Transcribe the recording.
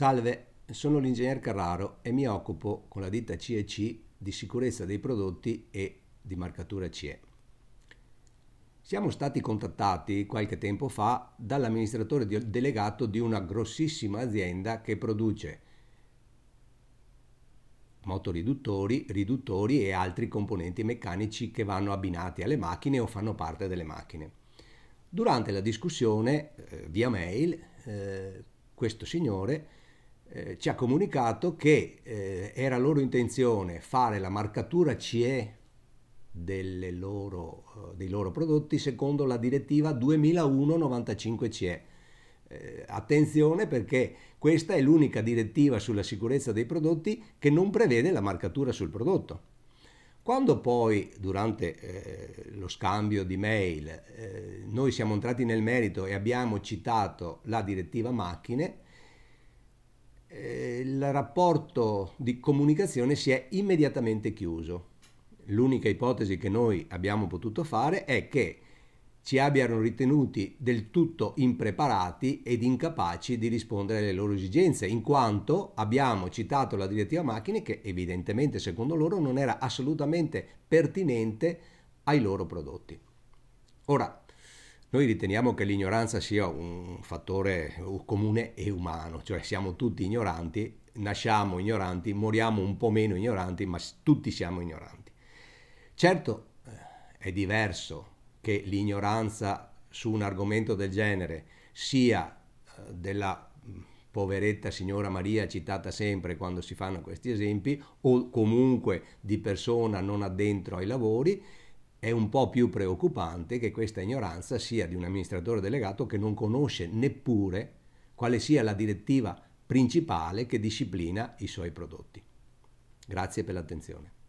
Salve, sono l'ingegner Carraro e mi occupo con la ditta CEC di sicurezza dei prodotti e di marcatura CE. Siamo stati contattati qualche tempo fa dall'amministratore delegato di una grossissima azienda che produce motoriduttori, riduttori e altri componenti meccanici che vanno abbinati alle macchine o fanno parte delle macchine. Durante la discussione eh, via mail, eh, questo signore eh, ci ha comunicato che eh, era loro intenzione fare la marcatura CE loro, eh, dei loro prodotti secondo la direttiva 2001-95 CE. Eh, attenzione perché questa è l'unica direttiva sulla sicurezza dei prodotti che non prevede la marcatura sul prodotto. Quando poi durante eh, lo scambio di mail eh, noi siamo entrati nel merito e abbiamo citato la direttiva macchine, eh, il rapporto di comunicazione si è immediatamente chiuso. L'unica ipotesi che noi abbiamo potuto fare è che ci abbiano ritenuti del tutto impreparati ed incapaci di rispondere alle loro esigenze, in quanto abbiamo citato la direttiva macchine che evidentemente secondo loro non era assolutamente pertinente ai loro prodotti. Ora, noi riteniamo che l'ignoranza sia un fattore comune e umano, cioè siamo tutti ignoranti, nasciamo ignoranti, moriamo un po' meno ignoranti, ma tutti siamo ignoranti. Certo, eh, è diverso che l'ignoranza su un argomento del genere sia eh, della poveretta signora Maria citata sempre quando si fanno questi esempi o comunque di persona non addentro ai lavori, è un po' più preoccupante che questa ignoranza sia di un amministratore delegato che non conosce neppure quale sia la direttiva principale che disciplina i suoi prodotti. Grazie per l'attenzione.